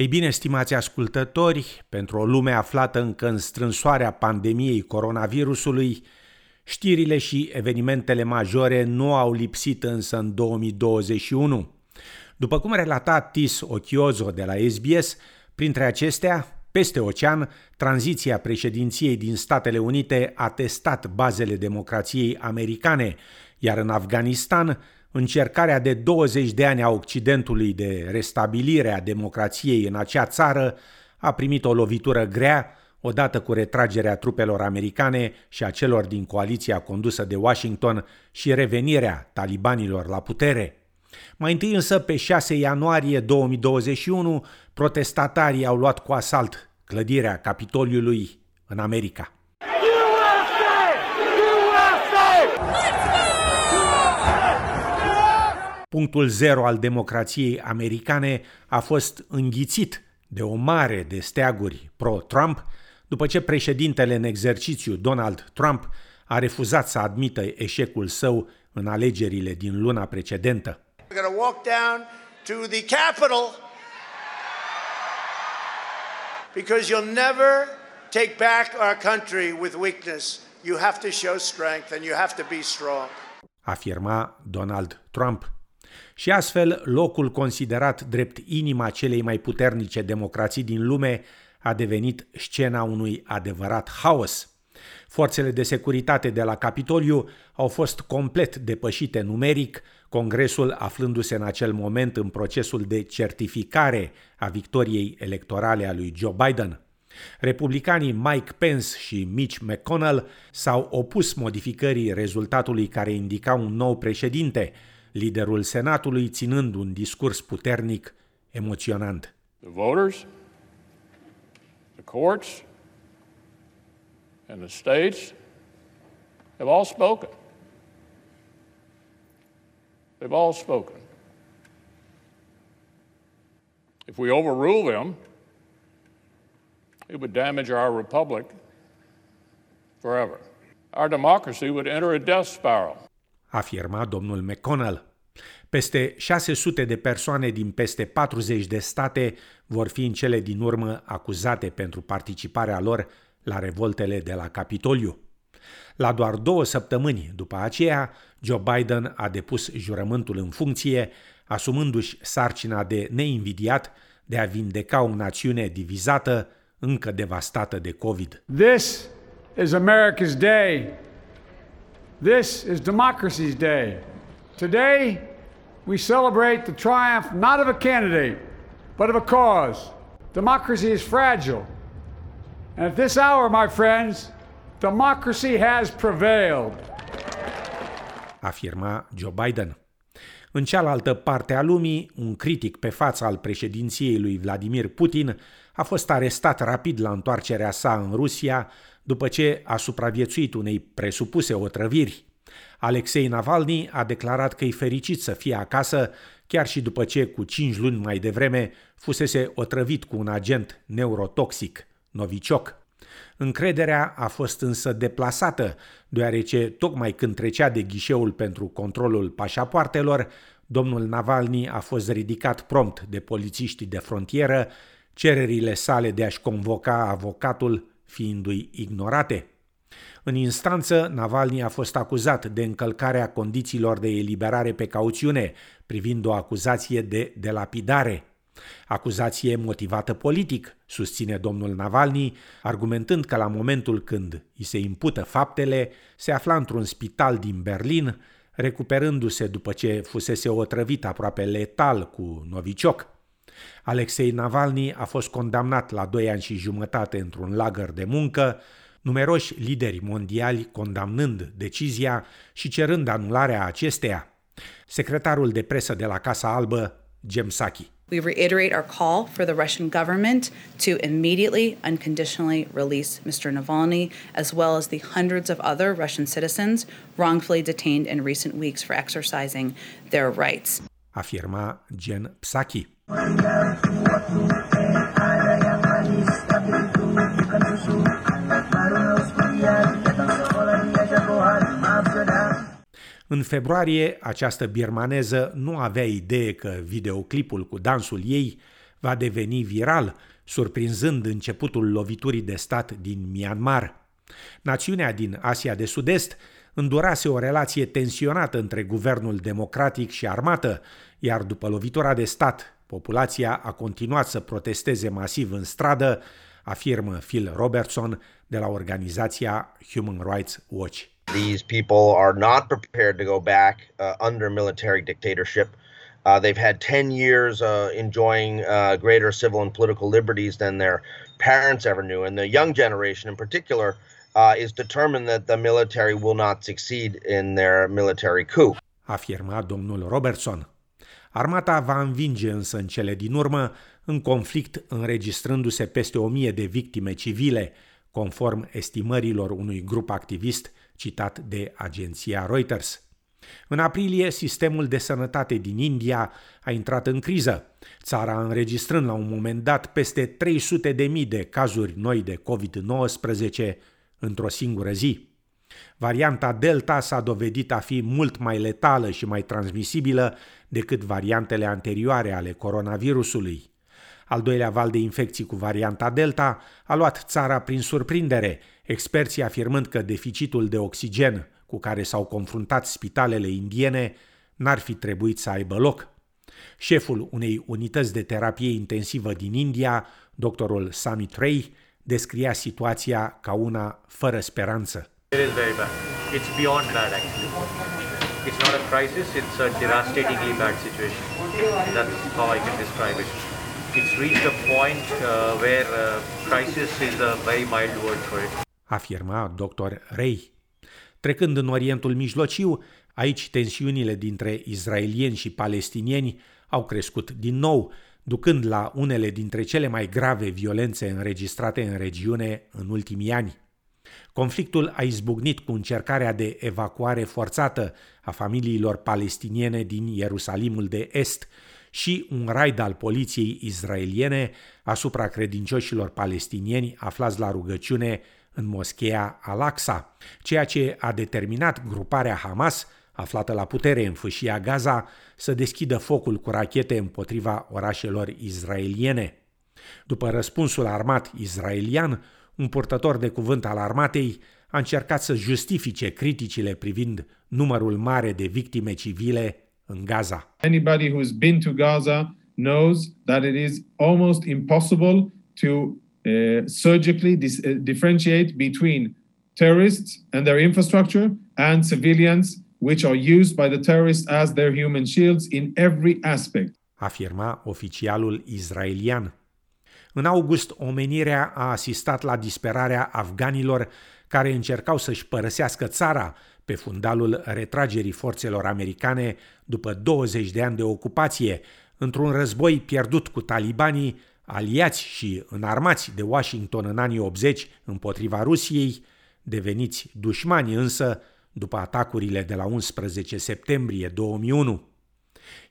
Ei bine, stimați ascultători, pentru o lume aflată încă în strânsoarea pandemiei coronavirusului, știrile și evenimentele majore nu au lipsit însă în 2021. După cum relata Tis Ochiozo de la SBS, printre acestea, peste ocean, tranziția președinției din Statele Unite a testat bazele democrației americane, iar în Afganistan, încercarea de 20 de ani a Occidentului de restabilire a democrației în acea țară a primit o lovitură grea odată cu retragerea trupelor americane și a celor din coaliția condusă de Washington și revenirea talibanilor la putere. Mai întâi însă, pe 6 ianuarie 2021, protestatarii au luat cu asalt clădirea Capitoliului în America. Punctul zero al democrației americane a fost înghițit de o mare de steaguri pro-Trump, după ce președintele în exercițiu Donald Trump a refuzat să admită eșecul său în alegerile din luna precedentă. Because you'll never take back our country with weakness. You have to show strength and you have to be strong. Afirma Donald Trump și astfel locul considerat drept inima celei mai puternice democrații din lume a devenit scena unui adevărat haos. Forțele de securitate de la Capitoliu au fost complet depășite numeric, Congresul aflându-se în acel moment în procesul de certificare a victoriei electorale a lui Joe Biden. Republicanii Mike Pence și Mitch McConnell s-au opus modificării rezultatului care indica un nou președinte, liderul Senatului ținând un discurs puternic, emoționant. The voters, the courts and the states have all spoken. They've all spoken. If we overrule them, it would damage our republic forever. Our democracy would enter a death spiral afirma domnul McConnell. Peste 600 de persoane din peste 40 de state vor fi în cele din urmă acuzate pentru participarea lor la revoltele de la Capitoliu. La doar două săptămâni după aceea, Joe Biden a depus jurământul în funcție, asumându-și sarcina de neinvidiat de a vindeca o națiune divizată, încă devastată de COVID. This is America's day. This is Democracy's Day. Today, we celebrate the triumph not of a candidate, but of a cause. Democracy is fragile. And at this hour, my friends, democracy has prevailed. Afirma Joe Biden. În cealaltă parte a lumii, un critic pe fața al președinției lui Vladimir Putin a fost arestat rapid la întoarcerea sa în Rusia după ce a supraviețuit unei presupuse otrăviri. Alexei Navalny a declarat că e fericit să fie acasă, chiar și după ce, cu cinci luni mai devreme, fusese otrăvit cu un agent neurotoxic, Novichok. Încrederea a fost însă deplasată, deoarece tocmai când trecea de ghișeul pentru controlul pașapoartelor, domnul Navalny a fost ridicat prompt de polițiștii de frontieră, cererile sale de a-și convoca avocatul fiindu-i ignorate. În instanță, Navalny a fost acuzat de încălcarea condițiilor de eliberare pe cauțiune, privind o acuzație de delapidare. Acuzație motivată politic, susține domnul Navalny, argumentând că la momentul când îi se impută faptele, se afla într-un spital din Berlin, recuperându-se după ce fusese otrăvit aproape letal cu Novichok. Alexei Navalny a fost condamnat la doi ani și jumătate într-un lagăr de muncă, numeroși lideri mondiali condamnând decizia și cerând anularea acesteia. Secretarul de presă de la Casa Albă, Jem Psaki. We reiterate our call for the Russian government to immediately, unconditionally release Mr. Navalny, as well as the hundreds of other Russian citizens wrongfully detained in recent weeks for exercising their rights. Afirma Jen Psaki. În februarie, această birmaneză nu avea idee că videoclipul cu dansul ei va deveni viral, surprinzând începutul loviturii de stat din Myanmar. Națiunea din Asia de Sud-Est îndurase o relație tensionată între guvernul democratic și armată, iar după lovitura de stat, populația a continuat să protesteze masiv în stradă, afirmă Phil Robertson de la organizația Human Rights Watch. These people are not prepared to go back uh, under military dictatorship. Uh, they've had 10 years uh, enjoying uh, greater civil and political liberties than their parents ever knew. And the young generation in particular uh, is determined that the military will not succeed in their military coup. Afirma domnul Robertson. Armata va învinge însă în cele din urmă în conflict înregistrându-se peste o mie de victime civile, conform estimărilor unui grup activist citat de agenția Reuters. În aprilie, sistemul de sănătate din India a intrat în criză, țara înregistrând la un moment dat peste 300 de mii de cazuri noi de COVID-19 într-o singură zi. Varianta Delta s-a dovedit a fi mult mai letală și mai transmisibilă decât variantele anterioare ale coronavirusului. Al doilea val de infecții cu varianta Delta a luat țara prin surprindere, experții afirmând că deficitul de oxigen cu care s-au confruntat spitalele indiene n-ar fi trebuit să aibă loc. Șeful unei unități de terapie intensivă din India, doctorul Samit Ray, descria situația ca una fără speranță. It is very bad. It's beyond bad actually. It's not a crisis, it's a devastatingly bad situation. That's how I can describe it. It's reached a point uh, where uh, crisis is a very mild word for it. Afirma dr. Ray. Trecând în Orientul Mijlociu, aici tensiunile dintre israelieni și palestinieni au crescut din nou, ducând la unele dintre cele mai grave violențe înregistrate în regiune în ultimii ani. Conflictul a izbucnit cu încercarea de evacuare forțată a familiilor palestiniene din Ierusalimul de Est și un raid al poliției izraeliene asupra credincioșilor palestinieni aflați la rugăciune în moscheea Al-Aqsa, ceea ce a determinat gruparea Hamas, aflată la putere în fâșia Gaza, să deschidă focul cu rachete împotriva orașelor izraeliene. După răspunsul armat izraelian, un purtător de cuvânt al armatei a încercat să justifice criticile privind numărul mare de victime civile în Gaza. Anybody who's been to Gaza knows that it is almost impossible to uh, surgically dis- uh, differentiate between terrorists and their infrastructure and civilians which are used by the terrorists as their human shields in every aspect. Afirma oficialul israelian. În august, omenirea a asistat la disperarea afganilor care încercau să-și părăsească țara pe fundalul retragerii forțelor americane după 20 de ani de ocupație, într-un război pierdut cu talibanii, aliați și înarmați de Washington în anii 80 împotriva Rusiei, deveniți dușmani însă după atacurile de la 11 septembrie 2001.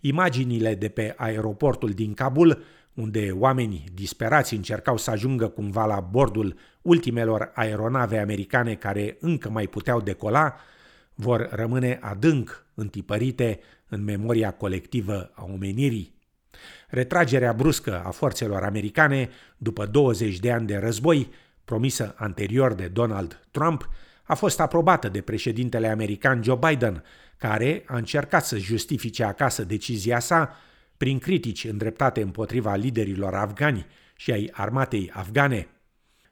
Imaginile de pe aeroportul din Kabul unde oamenii disperați încercau să ajungă cumva la bordul ultimelor aeronave americane care încă mai puteau decola, vor rămâne adânc întipărite în memoria colectivă a omenirii. Retragerea bruscă a forțelor americane după 20 de ani de război, promisă anterior de Donald Trump, a fost aprobată de președintele american Joe Biden, care a încercat să justifice acasă decizia sa prin critici îndreptate împotriva liderilor afgani și ai armatei afgane.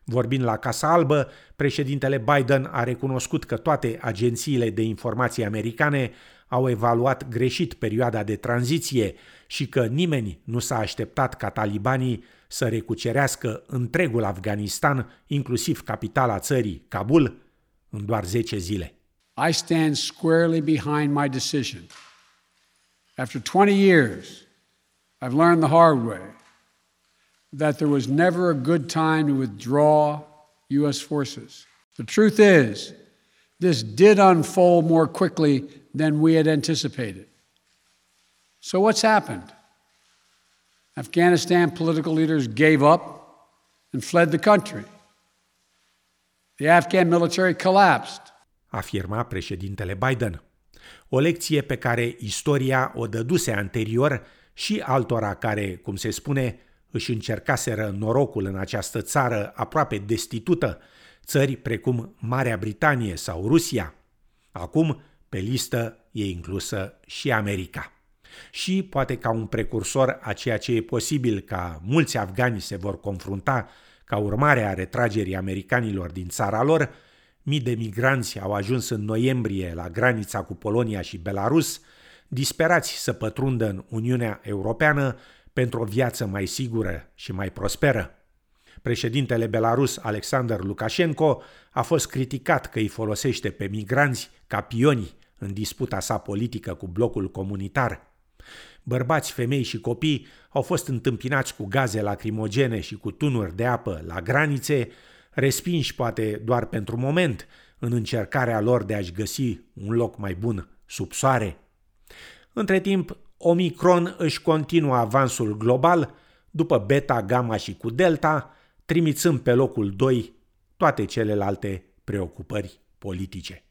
Vorbind la Casa Albă, președintele Biden a recunoscut că toate agențiile de informații americane au evaluat greșit perioada de tranziție și că nimeni nu s-a așteptat ca talibanii să recucerească întregul Afganistan, inclusiv capitala țării, Kabul, în doar 10 zile. I stand squarely behind my decision. After 20 years, I've learned the hard way that there was never a good time to withdraw U.S. forces. The truth is, this did unfold more quickly than we had anticipated. So, what's happened? Afghanistan political leaders gave up and fled the country. The Afghan military collapsed. Afirma președintele Biden. O lecție pe care istoria o dăduse anterior și altora care, cum se spune, își încercaseră norocul în această țară aproape destitută, țări precum Marea Britanie sau Rusia. Acum, pe listă e inclusă și America. Și poate ca un precursor a ceea ce e posibil ca mulți afgani se vor confrunta ca urmare a retragerii americanilor din țara lor, mii de migranți au ajuns în noiembrie la granița cu Polonia și Belarus, disperați să pătrundă în Uniunea Europeană pentru o viață mai sigură și mai prosperă. Președintele belarus Alexander Lukashenko a fost criticat că îi folosește pe migranți ca pioni în disputa sa politică cu blocul comunitar. Bărbați, femei și copii au fost întâmpinați cu gaze lacrimogene și cu tunuri de apă la granițe, respinși poate doar pentru moment în încercarea lor de a-și găsi un loc mai bun sub soare. Între timp, Omicron își continuă avansul global după beta, gamma și cu delta, trimițând pe locul 2 toate celelalte preocupări politice.